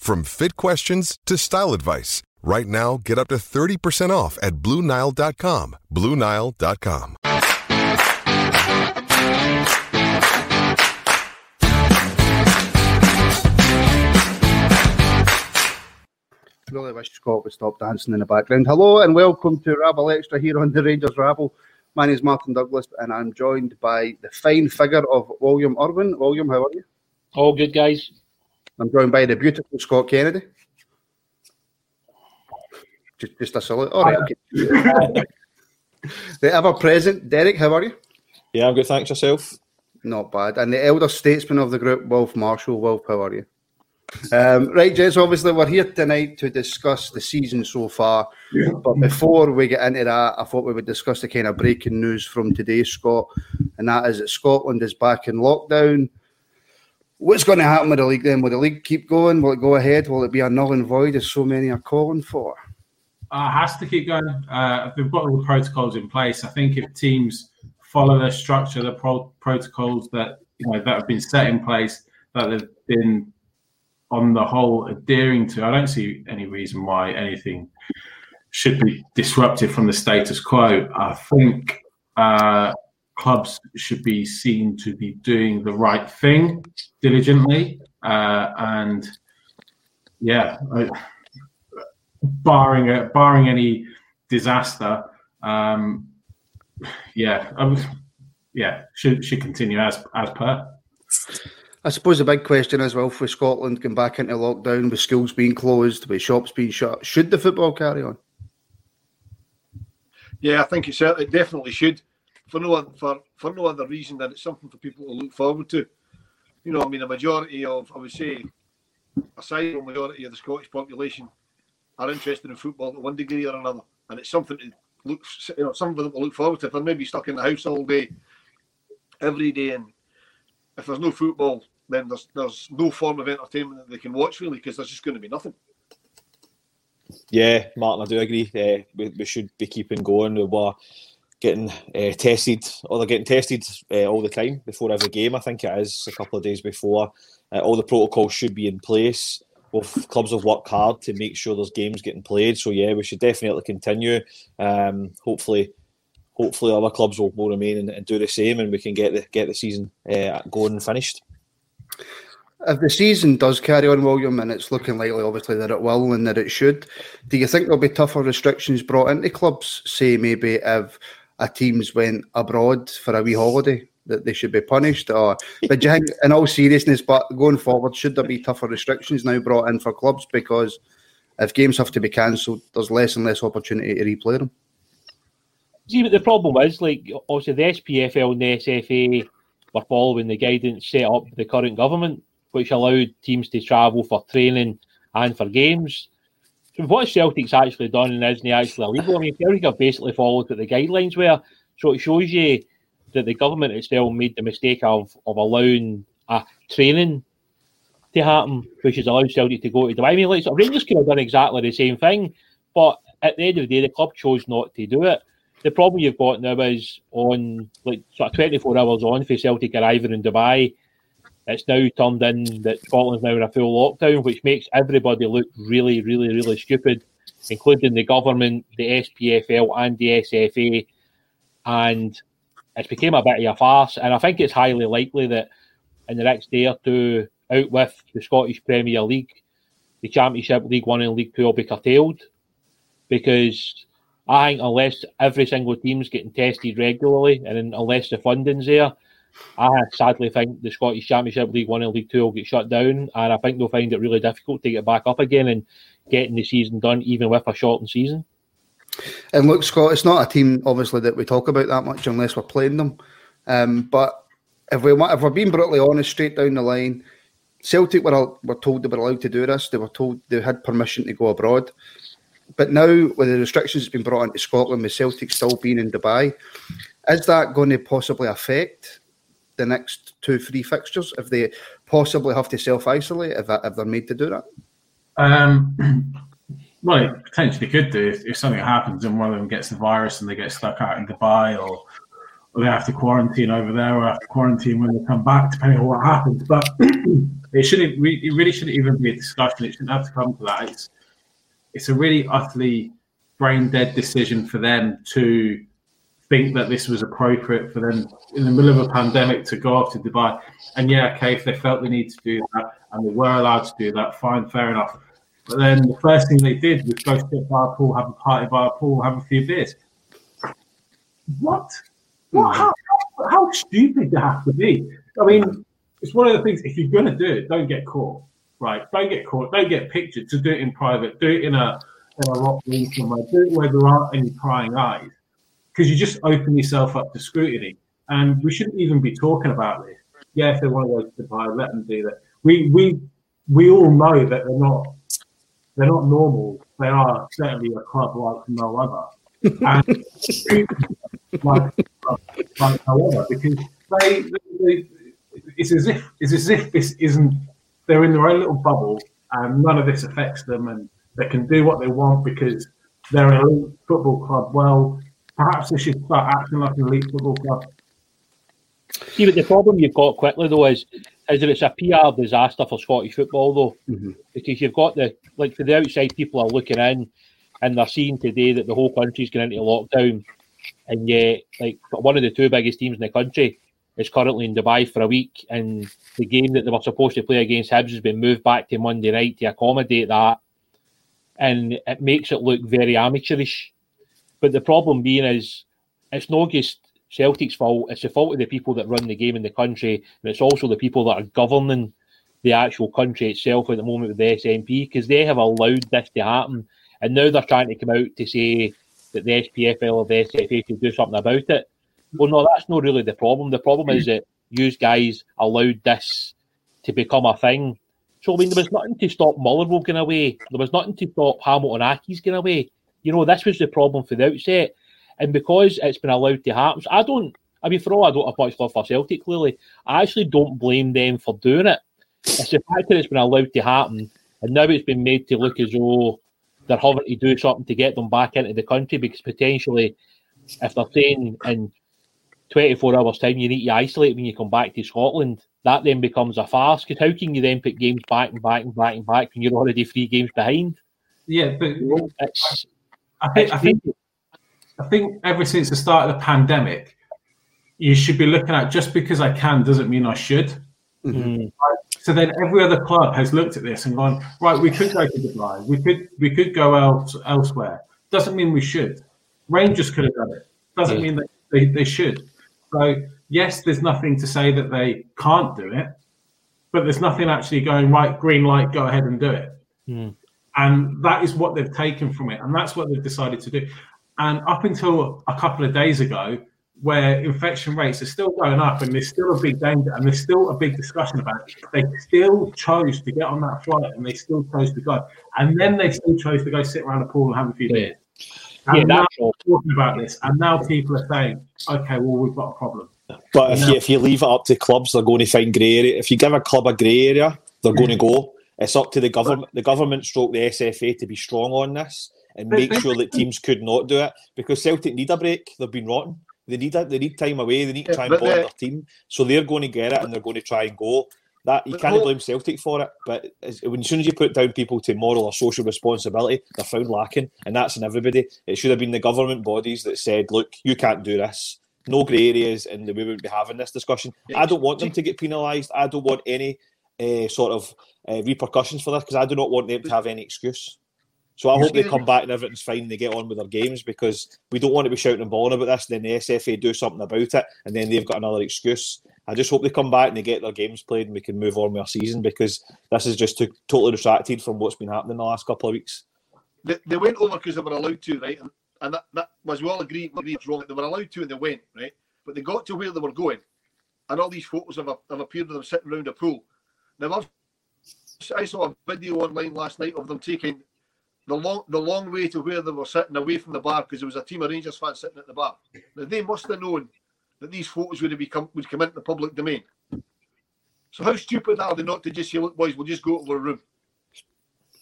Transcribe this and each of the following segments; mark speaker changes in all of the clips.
Speaker 1: from fit questions to style advice. Right now, get up to 30% off at BlueNile.com. BlueNile.com.
Speaker 2: Really wish Scott would stop dancing in the background. Hello and welcome to Rabble Extra here on the Rangers Rabble. My name is Martin Douglas and I'm joined by the fine figure of William Irwin. William, how are you?
Speaker 3: All good, guys.
Speaker 2: I'm joined by the beautiful Scott Kennedy. Just, just a salute. All right, okay. the ever present Derrick, how are you?
Speaker 4: Yeah, I'm good. Thanks yourself.
Speaker 2: Not bad. And the elder statesman of the group, Wilf Marshall. Wilf, how are you? Um, right, Jez, obviously we're here tonight to discuss the season so far. But before we get into that, I thought we would discuss the kind of breaking news from today, Scott, and that is that Scotland is back in lockdown. What's going to happen with the league then? Will the league keep going? Will it go ahead? Will it be a null and void as so many are calling for?
Speaker 5: Uh, has to keep going. Uh, they've got all the protocols in place. I think if teams follow the structure, the pro- protocols that you know that have been set in place, that they've been on the whole adhering to, I don't see any reason why anything should be disrupted from the status quo. I think uh, clubs should be seen to be doing the right thing diligently, uh, and yeah, I, barring a, barring any disaster, um, yeah, I was, yeah, should should continue as as per.
Speaker 2: I suppose the big question as well for Scotland going back into lockdown with schools being closed, with shops being shut. Should the football carry on?
Speaker 6: Yeah, I think it certainly definitely should. For no for for no other reason than it's something for people to look forward to. You know, I mean, a majority of I would say a sizable majority of the Scottish population are interested in football to one degree or another, and it's something to look, you know, something for them to look forward to. If they're maybe stuck in the house all day, every day, and if there's no football, then there's there's no form of entertainment that they can watch really because there's just going to be nothing.
Speaker 4: Yeah, Martin, I do agree. Uh, we, we should be keeping going. We were getting uh, tested, or they're getting tested uh, all the time before every game. I think it is a couple of days before. Uh, all the protocols should be in place. Both clubs have worked hard to make sure there's games getting played. So yeah, we should definitely continue. Um, hopefully, hopefully other clubs will, will remain and, and, do the same, and we can get the get the season going and finished.
Speaker 2: If the season does carry on, William, and it's looking likely, obviously, that it will and that it should, do you think there'll be tougher restrictions brought into clubs? Say, maybe if a team's went abroad for a wee holiday, that they should be punished? Or, but do you think, in all seriousness, but going forward, should there be tougher restrictions now brought in for clubs? Because if games have to be cancelled, there's less and less opportunity to replay them.
Speaker 3: See, but the problem is, like, obviously, the SPFL and the SFA were following the guidance set up by the current government, which allowed teams to travel for training and for games. So what Celtic's actually done and isn't actually illegal? I mean, Celtic have basically followed what the guidelines were. So it shows you that the government itself made the mistake of, of allowing a training to happen, which has allowed Celtic to go to Dubai. I mean, like, so Rangers could have done exactly the same thing, but at the end of the day, the club chose not to do it. the problem you've got now is on like sort of 24 hours on for Celtic arriving in Dubai. It's now turned in that Scotland's now in a full lockdown, which makes everybody look really, really, really stupid, including the government, the SPFL, and the SFA. And it's became a bit of a farce. And I think it's highly likely that in the next day or two, out with the Scottish Premier League, the Championship, League One, and League Two will be curtailed because I think unless every single team's getting tested regularly and unless the funding's there, I sadly think the Scottish Championship, League One, and League Two will get shut down, and I think they'll find it really difficult to get back up again and getting the season done, even with a shortened season.
Speaker 2: And look, Scott, it's not a team obviously that we talk about that much unless we're playing them. Um, but if we if we're being brutally honest, straight down the line, Celtic were were told they were allowed to do this. They were told they had permission to go abroad. But now, with the restrictions that's been brought into Scotland, with Celtic still being in Dubai, is that going to possibly affect the next two, three fixtures if they possibly have to self isolate if, if they're made to do that?
Speaker 5: Um, well, it potentially could do if, if, something happens and one of them gets the virus and they get stuck out in Dubai or, or they have to quarantine over there or have to quarantine when they come back, depending on what happens. But it shouldn't. It really shouldn't even be a discussion. It shouldn't have to come to that. It's it's a really utterly brain dead decision for them to think that this was appropriate for them in the middle of a pandemic to go off to Dubai. And yeah, okay, if they felt the need to do that and they were allowed to do that, fine, fair enough. But then the first thing they did was go sit by a pool, have a party by a pool, have a few beers. What? What? Hmm. How, how stupid do you have to be? I mean, it's one of the things. If you're going to do it, don't get caught. Right? Don't get caught. Don't get pictured. To do it in private. Do it in a in a locked room somewhere. Do it where there aren't any prying eyes, because you just open yourself up to scrutiny. And we shouldn't even be talking about this. Yeah, if they want to go to Dubai, let them do that. We we we all know that they're not they're not normal. They are certainly a club like no other. and like, like no other because they, they it's as if it's as if this isn't they're in their own little bubble and none of this affects them and they can do what they want because they're elite football club. Well, perhaps they should start acting like an elite football club.
Speaker 3: See, but the problem you've got quickly though is is that it's a PR disaster for Scottish football though, mm-hmm. because you've got the like for the outside people are looking in and they're seeing today that the whole country's going into lockdown, and yet like one of the two biggest teams in the country is currently in Dubai for a week, and the game that they were supposed to play against Hibs has been moved back to Monday night to accommodate that, and it makes it look very amateurish. But the problem being is, it's not just Celtic's fault; it's the fault of the people that run the game in the country, and it's also the people that are governing the actual country itself at the moment with the SNP because they have allowed this to happen, and now they're trying to come out to say that the SPFL or the SFA should do something about it. Well, no, that's not really the problem. The problem is that you guys allowed this to become a thing. So, I mean, there was nothing to stop Motherwell going away. There was nothing to stop Hamilton Accies going away. You know, this was the problem for the outset. And because it's been allowed to happen, I don't, I mean, for all I don't have much love for Celtic, clearly, I actually don't blame them for doing it. It's the fact that it's been allowed to happen, and now it's been made to look as though they're having to do something to get them back into the country because potentially, if they're saying in 24 hours time you need to isolate when you come back to Scotland, that then becomes a farce. Because how can you then put games back and back and back and back when you're already three games behind?
Speaker 5: Yeah, but it's, I think, I think I think ever since the start of the pandemic, you should be looking at just because I can doesn't mean I should. Mm-hmm. So then every other club has looked at this and gone, right, we could go to Dubai, we could we could go else, elsewhere. Doesn't mean we should. Rangers could have done it. Doesn't yeah. mean that they, they should. So yes, there's nothing to say that they can't do it, but there's nothing actually going right. Green light, go ahead and do it. Mm. And that is what they've taken from it, and that's what they've decided to do. And up until a couple of days ago, where infection rates are still going up and there's still a big danger and there's still a big discussion about it, they still chose to get on that flight and they still chose to go. And then they still chose to go sit around the pool and have a few beers. And yeah, now talking about this, and now people are saying, okay, well, we've got a problem.
Speaker 4: But if you, if you leave it up to clubs, they're going to find grey area. If you give a club a grey area, they're going to go. It's up to the government, the government stroke the SFA to be strong on this. and make sure that teams could not do it because Celtic need a break. They've been rotten. They need a, they need time away. They need to try and bond their team. So they're going to get it and they're going to try and go. That you can't blame Celtic for it, but as, when as soon as you put down people to moral or social responsibility, they're found lacking, and that's in everybody. It should have been the government bodies that said, "Look, you can't do this." No grey areas, and we wouldn't be having this discussion. I don't want them to get penalised. I don't want any uh, sort of uh, repercussions for this because I do not want them to have any excuse. So I hope they come back and everything's fine and they get on with their games because we don't want to be shouting and bawling about this and then the SFA do something about it and then they've got another excuse. I just hope they come back and they get their games played and we can move on with our season because this is just too, totally distracted from what's been happening the last couple of weeks.
Speaker 6: They, they went over because they were allowed to, right? And, and that, that was we all agreed, we agreed it's wrong. They were allowed to and they went, right? But they got to where they were going and all these photos have, have appeared of them sitting around a pool. Now, I've, I saw a video online last night of them taking the long the long way to where they were sitting away from the bar because there was a team of Rangers fans sitting at the bar. Now they must have known that these photos would have become would come into the public domain. So how stupid are they not to just say, "Look, boys, we'll just go to our room."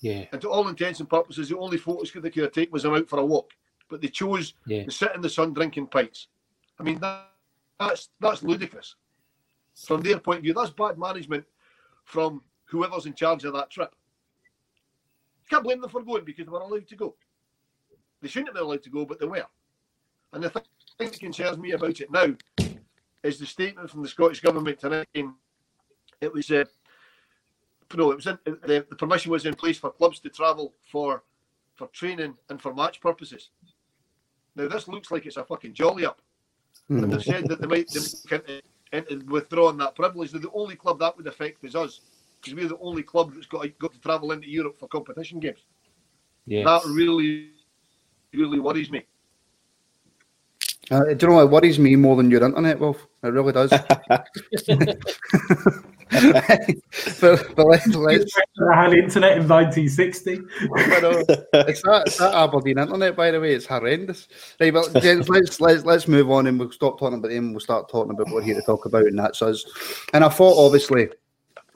Speaker 3: Yeah.
Speaker 6: And to all intents and purposes, the only photos they could take was them out for a walk, but they chose yeah. to sit in the sun drinking pints. I mean, that, that's that's ludicrous. From their point of view, that's bad management from whoever's in charge of that trip. Can't blame them for going because they were allowed to go. They shouldn't have been allowed to go, but they were. And the thing that concerns me about it now is the statement from the Scottish Government tonight. It was, uh, no, it was in, the, the permission was in place for clubs to travel for for training and for match purposes. Now this looks like it's a fucking jolly up. And they've said that they might they can, withdraw on that privilege. They're the only club that would affect is us because we're the only club that's got got to travel into Europe for competition games. Yeah, that really, really worries me.
Speaker 2: Uh, do you know what worries me more than your internet, Wilf? It really does. but,
Speaker 5: but let's, let's... I had internet in 1960.
Speaker 2: it's, that, it's that Aberdeen internet, by the way. It's horrendous. Right, but gents, let's let's let's move on and we'll stop talking about them. We'll start talking about what we're here to talk about, and that's us. And I thought, obviously,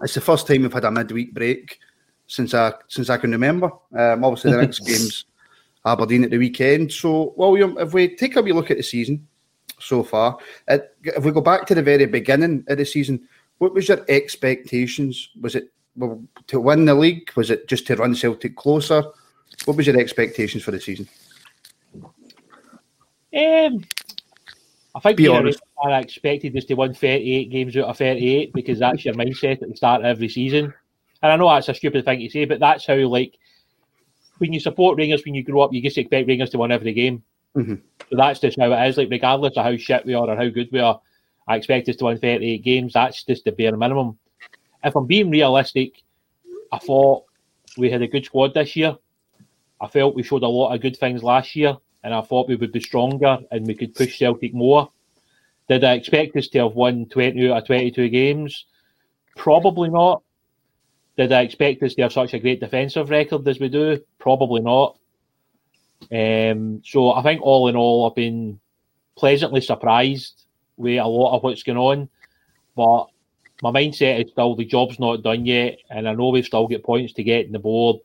Speaker 2: it's the first time we've had a midweek break since I since I can remember. Um, obviously, the next game's Aberdeen at the weekend. So, William, if we take a wee look at the season so far, it, if we go back to the very beginning of the season, what was your expectations? Was it to win the league? Was it just to run Celtic closer? What was your expectations for the season?
Speaker 3: Um, I think Be honest. I expected us to win 38 games out of 38 because that's your mindset at the start of every season. And I know that's a stupid thing to say, but that's how, like, when you support Rangers when you grow up, you just expect Rangers to win every game. Mm-hmm. So that's just how it is. Like, regardless of how shit we are or how good we are, I expect us to win 38 games. That's just the bare minimum. If I'm being realistic, I thought we had a good squad this year. I felt we showed a lot of good things last year and I thought we would be stronger and we could push Celtic more. Did I expect us to have won 20 out of 22 games? Probably not. Did I expect us to have such a great defensive record as we do? Probably not. Um, so I think all in all, I've been pleasantly surprised with a lot of what's going on. But my mindset is still the job's not done yet, and I know we've still got points to get in the board,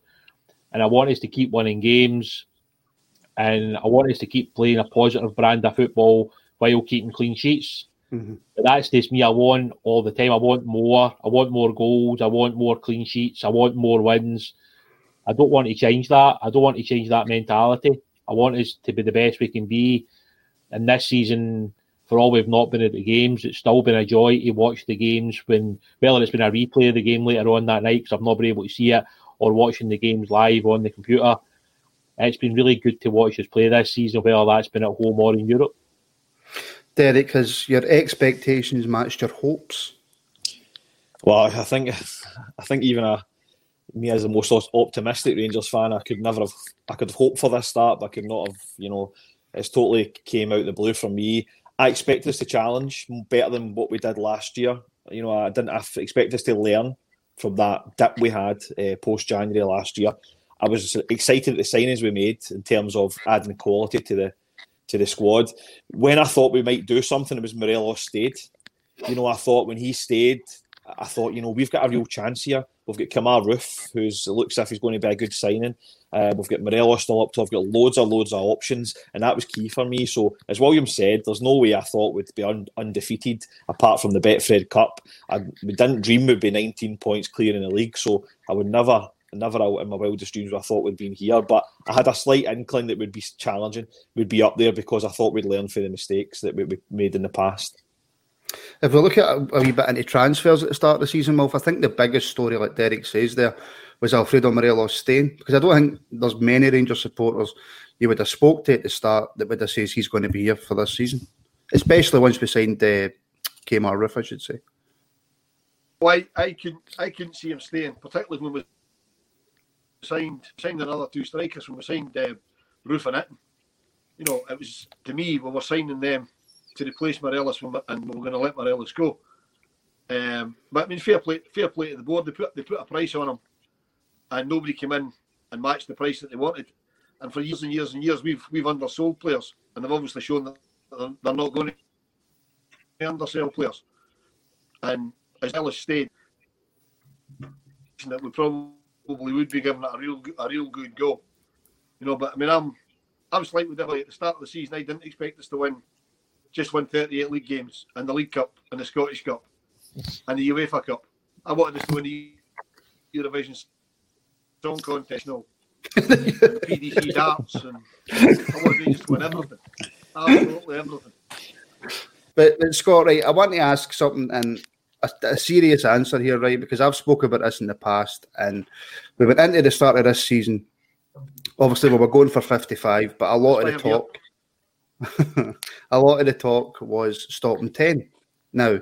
Speaker 3: and I want us to keep winning games and I want us to keep playing a positive brand of football while keeping clean sheets. Mm-hmm. That's just me. I want all the time. I want more. I want more goals. I want more clean sheets. I want more wins. I don't want to change that. I don't want to change that mentality. I want us to be the best we can be. And this season, for all we've not been at the games, it's still been a joy to watch the games when, whether it's been a replay of the game later on that night because I've not been able to see it, or watching the games live on the computer. It's been really good to watch us play this season, whether that's been at home or in Europe.
Speaker 2: Derrick, has your expectations matched your hopes?
Speaker 4: Well, I think I think even a, me as the most optimistic Rangers fan, I could never have I could have hoped for this start, but I could not have. You know, it's totally came out the blue for me. I expect us to challenge better than what we did last year. You know, I didn't I expect us to learn from that dip we had uh, post January last year. I was excited at the signings we made in terms of adding quality to the to the squad. When I thought we might do something, it was Morelos stayed. You know, I thought when he stayed, I thought, you know, we've got a real chance here. We've got Kemar Roofe, who's looks as if he's going to be a good signing. Uh, we've got Morelos still up top. We've got loads and loads of options, and that was key for me. So, as William said, there's no way I thought we'd be un- undefeated apart from the Betfred Cup. I, we didn't dream we'd be 19 points clear in the league, so I would never, never in my wildest dreams I thought we'd been here. But I had a slight inkling that would be challenging, we'd be up there because I thought we'd learn from the mistakes that we, we made in the past.
Speaker 2: If we look at a, wee bit into transfers at the start of the season, Wilf, I think the biggest story, like Derrick says there, was Alfredo Morelos staying because I don't think there's many Rangers supporters you would have spoke to at the start that would have says he's going to be here for this season, especially once we signed uh, Kemar Roofe, I should say.
Speaker 6: Well, I, I couldn't I couldn't see him staying, particularly when we signed signed another two strikers when we signed uh, Roofe and it. You know, it was to me when we were signing them to replace Morelos and we are going to let Morelos go. Um, but I mean, fair play, fair play to the board. They put they put a price on him, and nobody came in and matched the price that they wanted. And for years and years and years, we've we've undersold players, and they've obviously shown that they're not going to undersell players. And as Ellis stayed, that we probably would be giving it a real a real good go. You know, but I mean, I'm I'm slightly different. At the start of the season, I didn't expect us to win just won 38 league games and the League Cup and the Scottish Cup and the UEFA Cup. I wanted us to win the Eurovision Song Contest, no. PDC darts, and I wanted to just win everything. Absolutely everything.
Speaker 2: But, but Scott, right, I want to ask something and a, a, serious answer here, right? Because I've spoken about this in the past, and we went into the start of this season. Obviously, we were going for 55, but a lot of the talk. a lot of the talk was stopping 10. Now,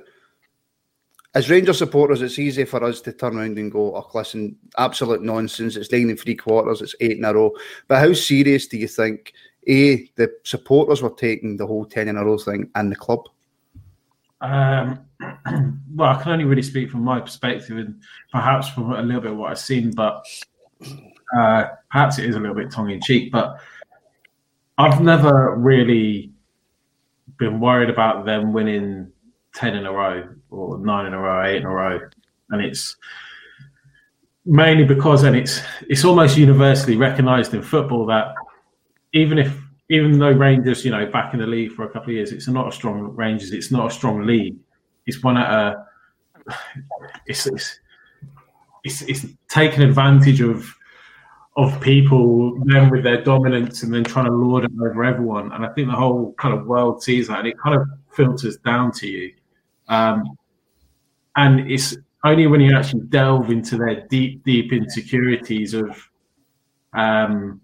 Speaker 2: as Rangers supporters, it's easy for us to turn around and go, oh, listen, absolute nonsense. It's nine and three quarters, it's eight in a row. But how serious do you think, A, the supporters were taking the whole 10 in a row thing and the club?
Speaker 5: Um, well, I can only really speak from my perspective and perhaps from a little bit of what I've seen, but uh, perhaps it is a little bit tongue in cheek. But I've never really been worried about them winning 10 in a row or nine in a row, eight in a row. And it's mainly because, and it's it's almost universally recognised in football that even if even though Rangers, you know, back in the league for a couple of years, it's not a strong Rangers, it's not a strong league. It's one at a it's it's it's, it's taken advantage of of people then with their dominance and then trying to lord it over everyone. And I think the whole kind of world sees that and it kind of filters down to you. Um, and it's only when you actually delve into their deep, deep insecurities of um,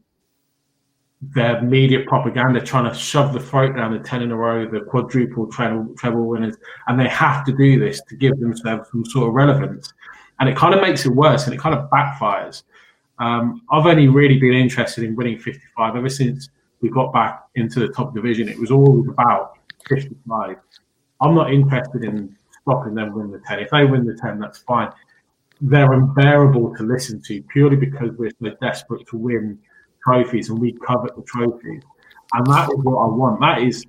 Speaker 5: their media propaganda trying to shove the throat down the 10 in a row, the quadruple treble, treble winners, and they have to do this to give themselves some sort of relevance. And it kind of makes it worse and it kind of backfires um, I've only really been interested in winning 55 ever since we got back into the top division. It was always about 55. I'm not interested in stopping them win the 10. If they win the 10, that's fine. They're unbearable to listen to purely because we're so desperate to win trophies and we covet the trophies. And that is what I want. That is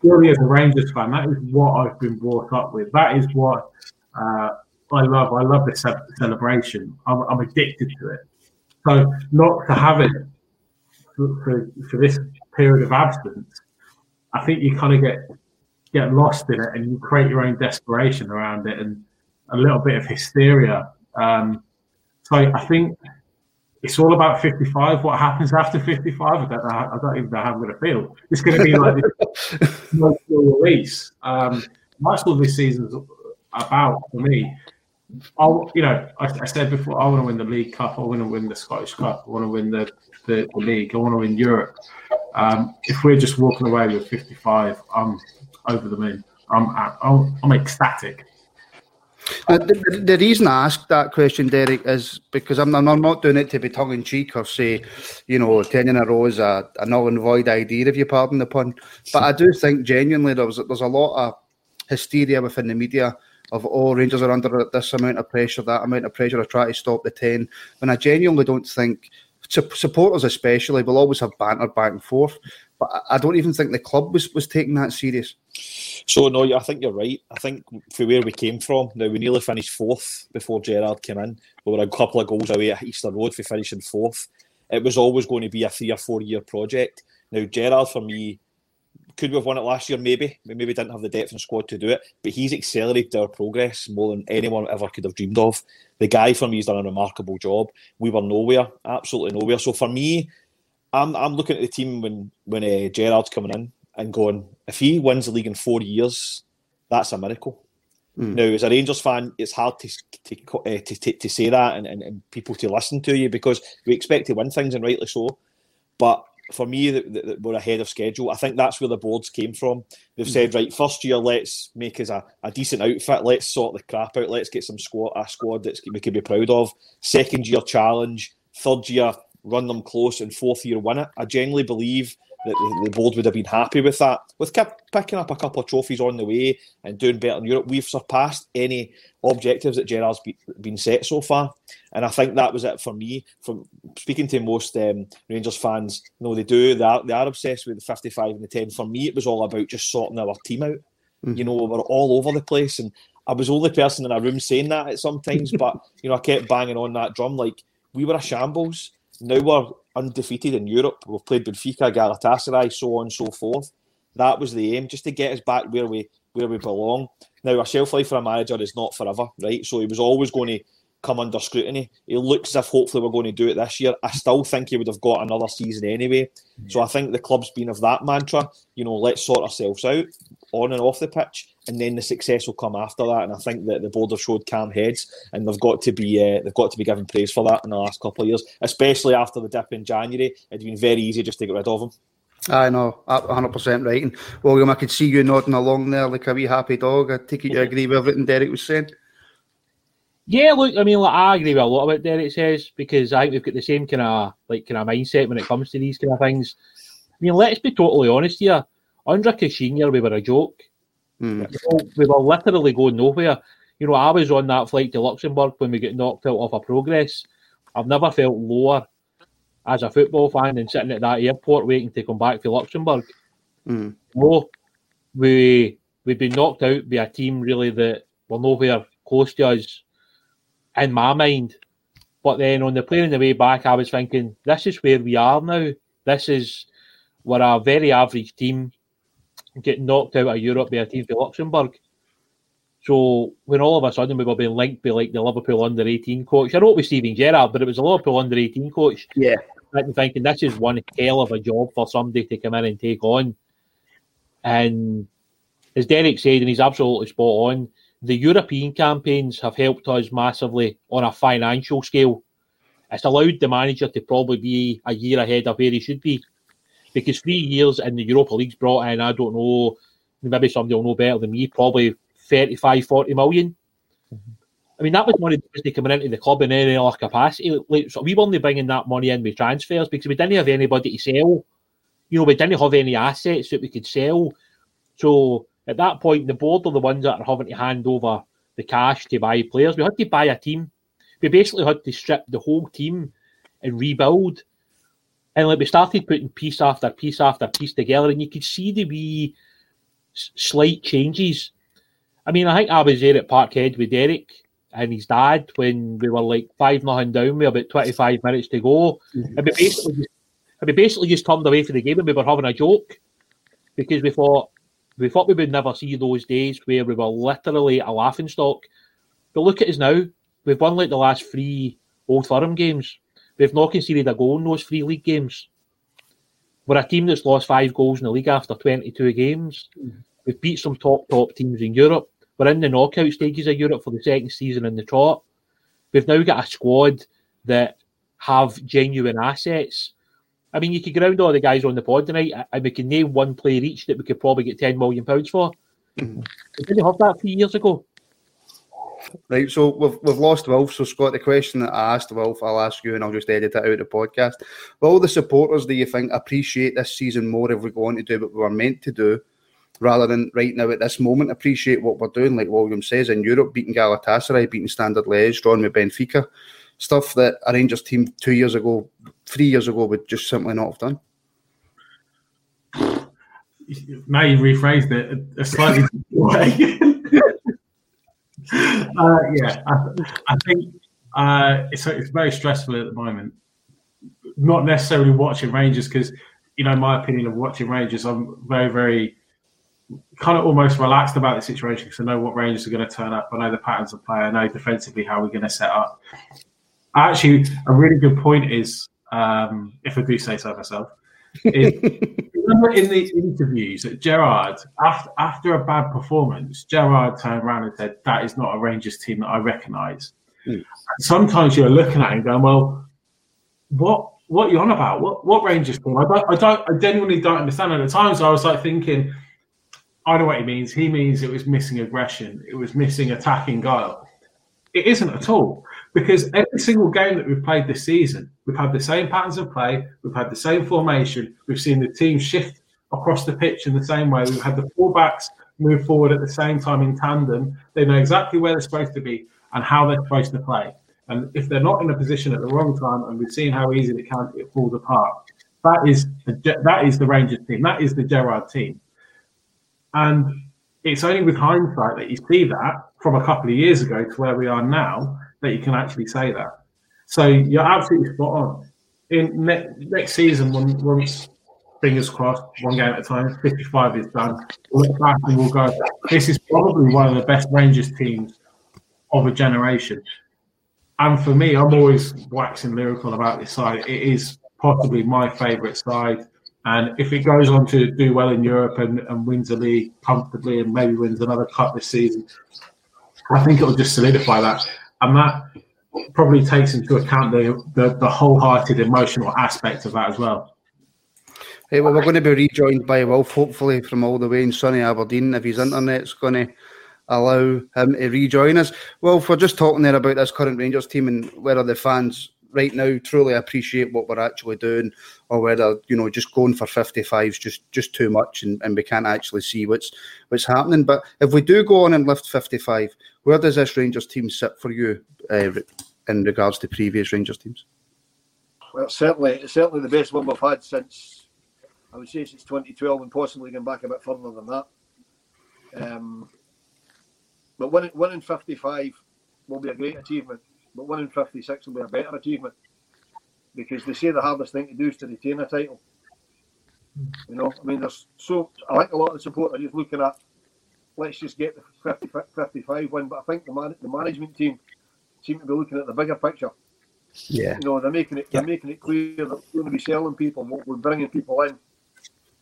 Speaker 5: purely as a Rangers fan, that is what I've been brought up with. That is what uh, I love. I love this celebration. I'm, I'm addicted to it. So not to have it for, for, this period of absence, I think you kind of get get lost in it and you create your own desperation around it and a little bit of hysteria. Um, so I think it's all about 55. What happens after 55? I don't know. I don't even know how I'm going to feel. It's going to be like this release. Um, that's what this season's about for me. I'll, you know, I, I, said before, I want to win the League Cup. I want to win the Scottish Cup. I want to win the, the, the league. I want to win Europe. Um, if we're just walking away with 55, I'm over the moon. I'm, I'm, I'm ecstatic.
Speaker 2: Uh, the, the, reason I asked that question, Derrick, is because I'm, I'm not doing it to be tongue in cheek or say, you know, 10 in a row is a, a null and void idea, if you pardon the pun. But I do think genuinely there was, there's a lot of hysteria within the media of oh Rangers are under this amount of pressure, that amount of pressure to try to stop the ten. When I genuinely don't think supporters especially will always have banter back and forth. but I don't even think the club was was taking that serious.
Speaker 4: So no, I think you're right. I think for where we came from, now we nearly finished fourth before Gerrard came in. We were a couple of goals away at Easter Road for finishing fourth. It was always going to be a three or four year project. Now Gerrard, for me, could we have won it last year? Maybe. We maybe didn't have the depth and squad to do it, but he's accelerated our progress more than anyone ever could have dreamed of. The guy for me has done a remarkable job. We were nowhere, absolutely nowhere. So for me, I'm I'm looking at the team when when uh, Gerrard's coming in and going, if he wins the league in four years, that's a miracle. Mm. Now, as a Rangers fan, it's hard to to, uh, to, to, to, say that and, and, and people to listen to you because we expect to win things and rightly so. But for me, that, the, we're ahead of schedule. I think that's where the boards came from. They've mm. said, right, first year, let's make us a, a decent outfit. Let's sort the crap out. Let's get some squad a squad that we can be proud of. Second year challenge. Third year, run them close, and fourth year, win it. I genuinely believe that the board would have been happy with that. With picking up a couple of trophies on the way and doing better in Europe, we've surpassed any objectives that Gerrard's been set so far. And I think that was it for me. From speaking to most um, Rangers fans, you know, they do, they are, they are obsessed with the 55 and the 10. For me, it was all about just sorting our team out. Mm-hmm. You know, we were all over the place. And I was the only person in a room saying that at some times, but, you know, I kept banging on that drum like we were a shambles. Now we're undefeated in Europe. We've played Benfica, Galatasaray, so on and so forth. That was the aim, just to get us back where we where we belong. Now, a shelf life for a manager is not forever, right? So he was always going to come under scrutiny. It looks as if hopefully we're going to do it this year. I still think he would have got another season anyway. So I think the club's been of that mantra, you know, let's sort ourselves out on and off the pitch, and then the success will come after that. And I think that the board have showed calm heads, and they've got to be uh, they've got to be given praise for that in the last couple of years, especially after the dip in January. It'd been very easy just to get rid of them.
Speaker 2: I know, 100% right. And William, I could see you nodding along there like a wee happy dog. I take it you agree with everything Derrick was saying.
Speaker 3: Yeah, look, I mean, like, I agree with a lot of what Derrick says because I think we've got the same kind of like kind of mindset when it comes to these kind of things. I mean, let's be totally honest here. Under Caixinha, we were a joke. Mm. We were literally going nowhere. You know, I was on that flight to Luxembourg when we get knocked out of a progress. I've never felt lower as a football fan than sitting at that airport waiting to come back to Luxembourg. Mm. No, we we've been knocked out by a team really that were nowhere close to us in my mind. But then on the plane on the way back, I was thinking, this is where we are now. This is we're a very average team getting knocked out of Europe by a team from Luxembourg. So when all of a sudden we were being linked by like the Liverpool under eighteen coach, I know it was Steven Gerrard, but it was a Liverpool under eighteen coach.
Speaker 2: Yeah,
Speaker 3: I'm thinking this is one hell of a job for somebody to come in and take on. And as Derrick said, and he's absolutely spot on, the European campaigns have helped us massively on a financial scale. It's allowed the manager to probably be a year ahead of where he should be. Because three years in the Europa League's brought in, I don't know, maybe somebody will know better than me, probably 35, 40 million. Mm-hmm. I mean, that was money Disney coming into the club in any other capacity. Like, so we were only bringing that money in with transfers because we didn't have anybody to sell. You know, we didn't have any assets that we could sell. So at that point, the board are the ones that are having to hand over the cash to buy players. We had to buy a team. We basically had to strip the whole team and rebuild. And like we started putting piece after piece after piece together, and you could see the wee slight changes. I mean, I think I was there at Parkhead with Derrick and his dad when we were like five nothing down with about twenty five minutes to go. Mm-hmm. And we basically, and we basically just turned away from the game, and we were having a joke because we thought we thought we would never see those days where we were literally a laughing stock. But look at us now. We've won like the last three Old Firm games. We've not conceded a goal in those three league games. We're a team that's lost five goals in the league after 22 games. Mm-hmm. We've beat some top, top teams in Europe. We're in the knockout stages of Europe for the second season in the trot. We've now got a squad that have genuine assets. I mean, you could ground all the guys on the pod tonight, and we can name one player each that we could probably get ten million pounds for. Mm-hmm. We didn't have that three years ago.
Speaker 2: Right, so we've, we've lost Wilf. So, Scott, the question that I asked Wilf, I'll ask you and I'll just edit it out of the podcast. Will the supporters, do you think, appreciate this season more if we go on to do what we were meant to do rather than right now at this moment appreciate what we're doing? Like William says, in Europe, beating Galatasaray, beating Standard Liège, drawing with Benfica, stuff that a Rangers team two years ago, three years ago would just simply not have done.
Speaker 5: now you rephrased it a slightly different way. uh, yeah, I, I think uh, it's it's very stressful at the moment. Not necessarily watching Rangers because you know my opinion of watching Rangers. I'm very very kind of almost relaxed about the situation because I know what Rangers are going to turn up. I know the patterns of play. I know defensively how we're going to set up. Actually, a really good point is, um, if I do say so myself, is, remember in the interviews that Gerrard, after, after a bad performance, Gerrard turned around and said, That is not a Rangers team that I recognise. Mm. Sometimes you're looking at it and going, Well, what what are you on about? What what Rangers team? I don't I don't I genuinely don't understand. At the times I was like thinking, I know what he means. He means it was missing aggression, it was missing attacking guile. It isn't at all because every single game that we've played this season, we've had the same patterns of play, we've had the same formation, we've seen the team shift across the pitch in the same way, we've had the fullbacks move forward at the same time in tandem. They know exactly where they're supposed to be and how they're supposed to play. And if they're not in a position at the wrong time, and we've seen how easy it can, it falls apart. That is that is the Rangers team. That is the Gerrard team. And it's only with hindsight that you see that from a couple of years ago to where we are now that you can actually say that. So you're absolutely spot on. In ne- next season, when once fingers crossed, one game at a time, 55 is done. We'll look back and we'll go, this is probably one of the best Rangers teams of a generation. And for me, I'm always waxing lyrical about this side. It is possibly my favourite side. And if it goes on to do well in Europe and, and wins a league comfortably and maybe wins another cup this season, I think it'll just solidify that. And that probably takes into account the, the, the wholehearted emotional aspect of that as well.
Speaker 2: Hey, well, we're going to be rejoined by Wilf, hopefully, from all the way in sunny Aberdeen, if his internet's going to allow him to rejoin us. Wilf, we're just talking there about this current Rangers team and whether the fans right now truly appreciate what we're actually doing or whether you know just going for 55s just just too much and, and we can't actually see what's what's happening but if we do go on and lift 55 where does this rangers team sit for you uh, in regards to previous rangers teams
Speaker 6: well certainly certainly the best one we've had since i would say since 2012 and possibly going back a bit further than that um, but winning, winning 55 will be a great achievement but winning 56 will be a better achievement because they say the hardest thing to do is to retain a title. You know, I mean, there's so I like a lot of the support are just looking at let's just get the 50, 55 win, but I think the man, the management team seem to be looking at the bigger picture.
Speaker 2: Yeah,
Speaker 6: you know, they're making it they're making it clear that we're going to be selling people, we're bringing people in,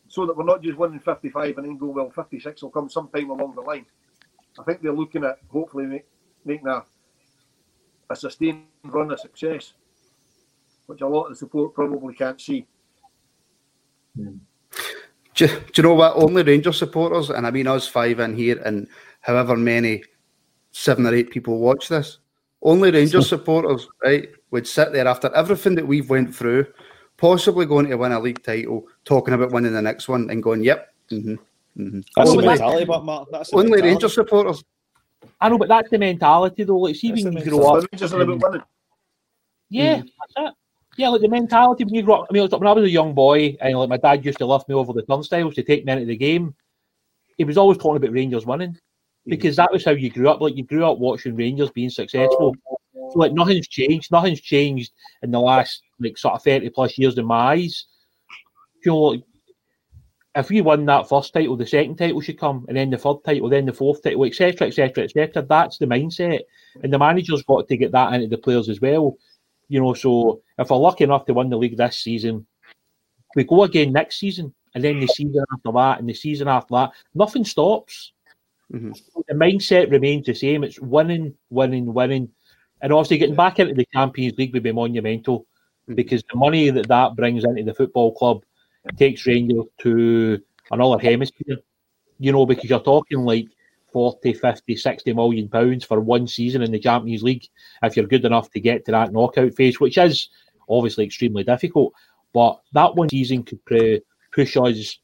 Speaker 6: so that we're not just winning 55 and then go well 56 will come sometime along the line. I think they're looking at hopefully make, making a a sustained run of success, which a lot of the support probably can't see. Hmm.
Speaker 2: Do, do, you know what? Only Rangers supporters, and I mean us five in here, and however many seven or eight people watch this, only Rangers supporters, right, would sit there after everything that we've went through, possibly going to win a league title, talking about winning the next one, and going, "Yep, mm-hmm,
Speaker 4: mm-hmm. that's only, the mentality, but Mark, that's
Speaker 2: only mentality. Rangers supporters.
Speaker 3: I know, but that's the mentality, though. Like, see, when you grow up,
Speaker 6: just a little bit
Speaker 3: yeah, mm. that's it. Yeah, like the mentality when you grow up. I mean, when I was a young boy, and like my dad used to lift me over the turnstiles to take me into the game. He was always talking about Rangers winning hmm. because that was how you grew up. Like you grew up watching Rangers being successful. So, like nothing's changed. Nothing's changed in the last like sort of thirty plus years in my eyes. You know, if we won that first title, the second title should come, and then the third title, then the fourth title, etc., etc., etc. That's the mindset, and the manager's got to get that into the players as well. You know, so if we're lucky enough to win the league this season, we go again next season, and then the season after that, and the season after that, nothing stops. Mm-hmm. The mindset remains the same. It's winning, winning, winning, and obviously getting back into the Champions League would be monumental mm-hmm. because the money that that brings into the football club takes Rangers to another hemisphere. You know, because you're talking like 40, 50, 60 million pounds for one season in the Champions League if you're good enough to get to that knockout phase, which is obviously extremely difficult. But that one season could push us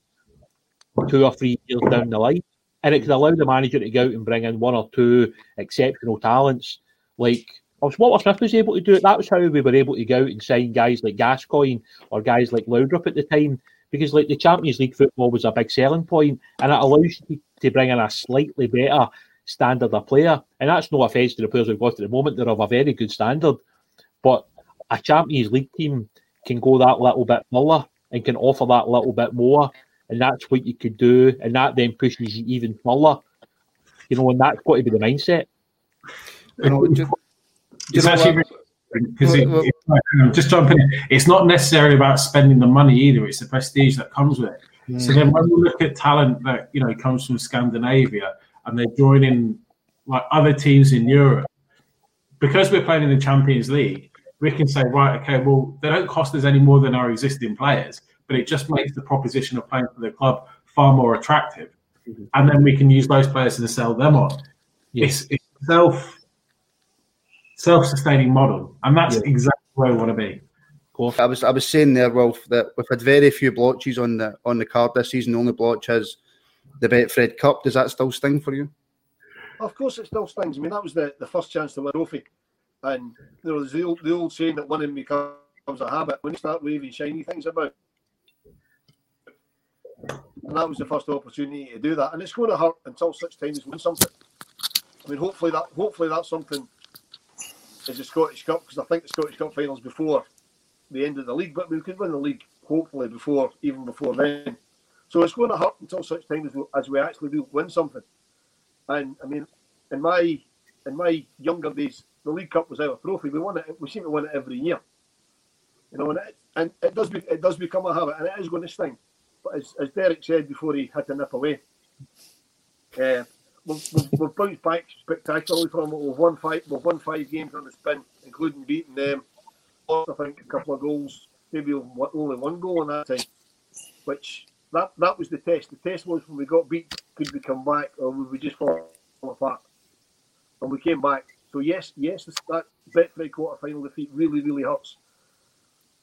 Speaker 3: two or three years down the line. And it could allow the manager to go out and bring in one or two exceptional talents. Like what Smith was able to do it. That was how we were able to go out and sign guys like Gascoigne or guys like Laudrup at the time because like the Champions League football was a big selling point, and it allows you to bring in a slightly better standard of player. And that's no offence to the players we've got at the moment; they're of a very good standard. But a Champions League team can go that little bit further and can offer that little bit more, and that's what you could do, and that then pushes you even further. You know, and that's got to be the mindset.
Speaker 2: You know, just,
Speaker 5: it's actually because it, it, just jumping in, it's not necessarily about spending the money either. It's the prestige that comes with it. Mm. So then, when we look at talent that you know comes from Scandinavia and they're joining like other teams in Europe, because we're playing in the Champions League, we can say, right, okay, well, they don't cost us any more than our existing players, but it just makes the proposition of playing for the club far more attractive. Mm-hmm. And then we can use those players to sell them on. Yes. It's, it's self self-sustaining model, and that's yeah. exactly where we want to be. Cool.
Speaker 2: I was I was saying there, Wilf, that we've had very few blotches on the on the card this season. The only blotch is the Betfred Cup. Does that still sting for you?
Speaker 6: Of course, it still stings. I mean, that was the, the first chance to win a trophy, and know, there's the old, the old saying that winning becomes a habit when you start waving shiny things about. And that was the first opportunity to do that, and it's going to hurt until such time as we win something. I mean, hopefully that hopefully that's something is the Scottish Cup because I think the Scottish Cup finals before the end of the league, but we could win the league hopefully before even before then. So it's going to hurt until such time as we, as we actually do win something. And I mean, in my in my younger days, the League Cup was our trophy. We won it. We seem to win it every year. You know, and it, and it does be, it does become a habit, and it is going to sting. But as, as Derrick said before, he had to nip away. Uh, we've, we've, we've bounced back spectacularly from it. We've won five. We've won five games on the spin, including beating them. I think a couple of goals, maybe only one goal in that time. Which that that was the test. The test was when we got beat, could we come back or would we just fall apart? And we came back. So yes, yes, that Betfred quarter final defeat really, really hurts.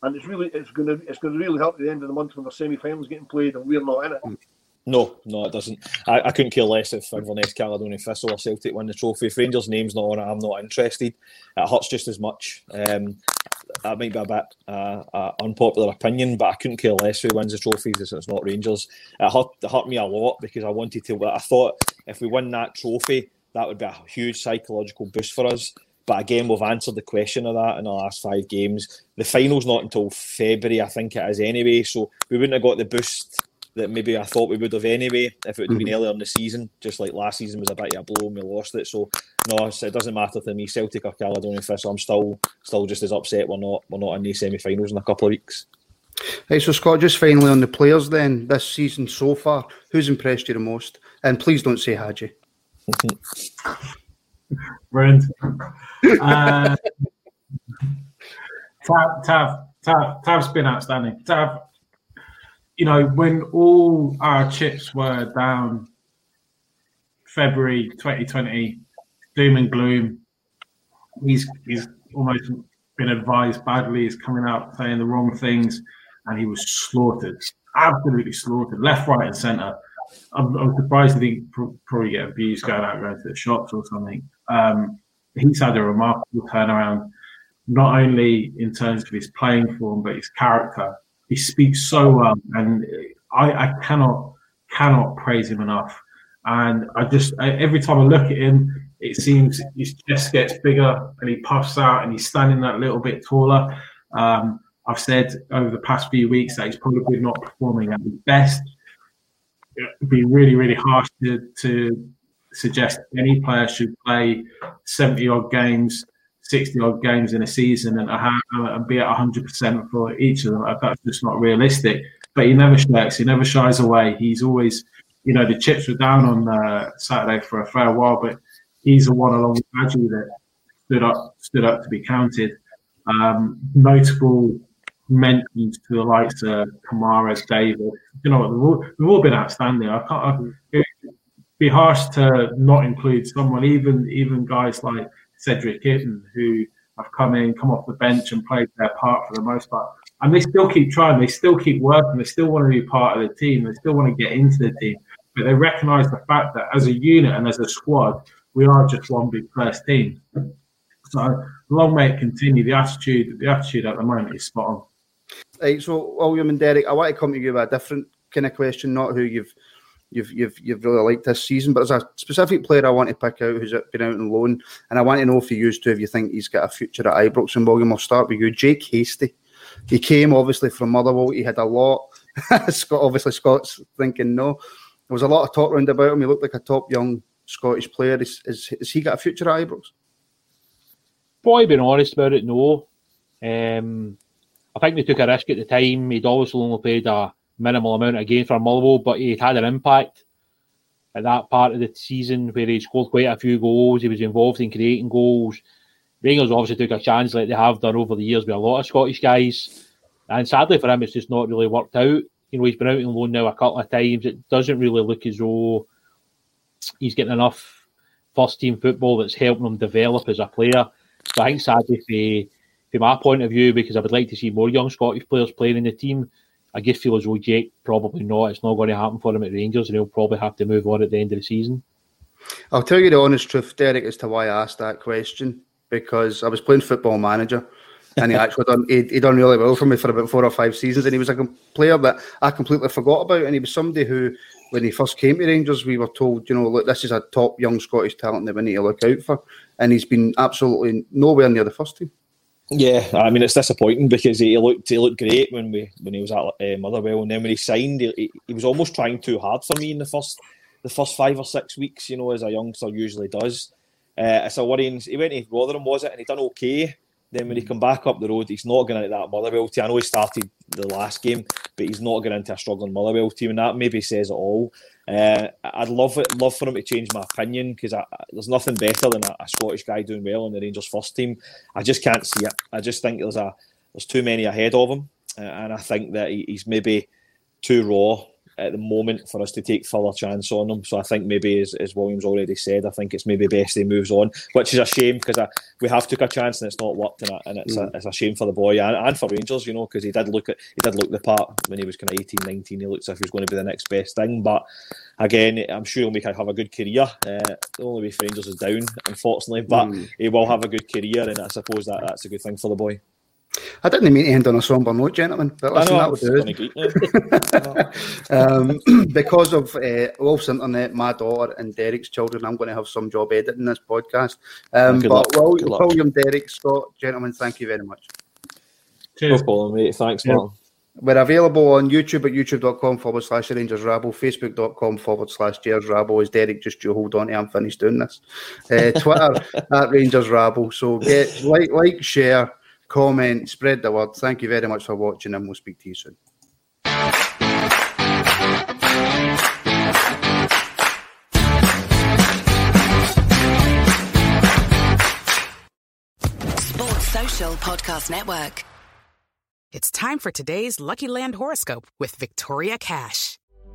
Speaker 6: And it's really it's gonna it's gonna really hurt at the end of the month when the semi finals getting played and we're not in it.
Speaker 4: No, no, it doesn't. I, I couldn't care less if Inverness, Caledonian Thistle, or Celtic win the trophy. If Rangers' name's not on it, I'm not interested. It hurts just as much. Um, that might be a bit uh, uh, unpopular opinion, but I couldn't care less who wins the trophies if it's not Rangers. It hurt, it hurt me a lot because I wanted to. I thought if we win that trophy, that would be a huge psychological boost for us. But again, we've answered the question of that in the last five games. The final's not until February, I think it is anyway. So we wouldn't have got the boost that maybe I thought we would have anyway if it had been mm-hmm. earlier in the season. Just like last season was a bit of a blow and we lost it. So no, it doesn't matter to me. Celtic or Caledonian Thistle, I'm still still just as upset we're not we're not in the semi-finals in a couple of weeks.
Speaker 2: Hey, so Scott, just finally on the players then this season so far, who's impressed you the most? And please don't say Hagi.
Speaker 5: Brent. Uh, Tav, Tav, Tav, Tav's been outstanding. Tav, you know, when all our chips were down February 2020, doom and gloom, he's he's almost been advised badly. He's coming out saying the wrong things, and he was slaughtered, absolutely slaughtered, left, right, and centre. I'm, I'm, surprised he didn't probably get abused going out going to the shops or something. Um, he's had a remarkable turnaround, not only in terms of his playing form, but his character he speaks so well, and I, I cannot cannot praise him enough. And I just every time I look at him, it seems his chest gets bigger and he puffs out and he's standing that little bit taller. Um, I've said over the past few weeks that he's probably not performing at his best. It'd be really, really harsh to, to suggest any player should play 70 odd games 60 odd games in a season and, and be at 100% for each of them. That's just not realistic. But he never shirks, he never shies away. He's always, you know, the chips were down on uh, Saturday for a fair while, but he's the one along with Badgie that stood up, stood up to be counted. Um, notable mentions to the likes of Kamara, Davis. You know, they've all, they've all been outstanding. I can't. Be harsh to not include someone, even even guys like Cedric Itten, who have come in, come off the bench and played their part for the most part. And they still keep trying, they still keep working, they still want to be part of the team, they still want to get into the team. But they recognise the fact that as a unit and as a squad, we are just one big first team. So long may it continue. The attitude, the attitude at the moment is spot on.
Speaker 2: Right, so William and Derrick, I want to come to you with a different kind of question, not who you've you've you've you've really liked this season, but there's a specific player I want to pick out who's been out on loan, and I want to know if you used to, if you think he's got a future at Ibrox. And William, I'll start with you, Jake Hastie. He came obviously from Motherwell. He had a lot. Scott, obviously, Scott's thinking no. There was a lot of talk around about him. He looked like a top young Scottish player. Is, is, has he got a future at Ibrox?
Speaker 3: Boy, being honest about it, no. Um, I think we took a risk at the time. He'd obviously only played a minimal amount of for Motherwell, but he'd had an impact at that part of the season where he scored quite a few goals. He was involved in creating goals. Rangers obviously took a chance like they have done over the years with a lot of Scottish guys. And sadly for him, it's just not really worked out. You know, he's been out on loan now a couple of times. It doesn't really look as though he's getting enough first team football that's helping him develop as a player. So I think sadly, for, from my point of view, because I would like to see more young Scottish players playing in the team, I just feel as though Jake probably not. It's not going to happen for him at Rangers, and he'll probably have to move on at the end of the season.
Speaker 2: I'll tell you the honest truth, Derrick, as to why I asked that question. Because I was playing Football Manager, and he actually done he, he done really well for me for about four or five seasons, and he was a player that I completely forgot about, and he was somebody who, when he first came to Rangers, we were told, you know, look, this is a top young Scottish talent that we need to look out for, and he's been absolutely nowhere near the first team.
Speaker 4: Yeah, I mean it's disappointing because he looked he looked great when we when he was at uh, Motherwell, and then when he signed, he, he was almost trying too hard for me in the first the first five or six weeks. You know, as a youngster usually does. Uh, it's a worrying. He went to Rotherham, was it, and he done okay. Then when he come back up the road, he's not going into that Motherwell team. I know he started the last game, but he's not going into a struggling Motherwell team, and that maybe says it all. Uh, I'd love it, love for him to change my opinion because there's nothing better than a, a, Scottish guy doing well in the Rangers first team. I just can't see it. I just think there's a there's too many ahead of him, uh, and I think that he, he's maybe too raw at the moment for us to take further chance on him. So I think maybe, as, as Williams already said, I think it's maybe best he moves on, which is a shame because we have took a chance and it's not worked, and, and it's, mm. a, it's a shame for the boy and, and for Rangers, you know, because he did look at he did look the part when he was kind of 18, 19. He looks as if he was going to be the next best thing, but again, I'm sure he'll make have a good career. Uh, the only way for Rangers is down, unfortunately, but mm. he will have a good career, and I suppose that that's a good thing for the boy.
Speaker 2: I didn't mean to end on a somber note, gentlemen, but listen, know, that would do um, because of uh, Wilf's Internet, my daughter, and Derrick's children, I'm going to have some job editing this podcast. Um, but luck. William, William, Derrick, Scott, gentlemen, thank you very much.
Speaker 4: Cheers. No problem, mate. Thanks, yeah. Martin.
Speaker 2: We're available on YouTube at youtube.com forward slash Rangers Rabble, facebook.com forward slash Gers Rabble. Is Derrick just you hold on to, I'm finished doing this. Uh, Twitter at Rangers Rabble. So get like, like, share comment, spread the word. Thank you very much for watching, and we'll speak to you soon.
Speaker 7: Sports Social Podcast Network.
Speaker 8: It's time for today's Lucky Land horoscope with Victoria Cash.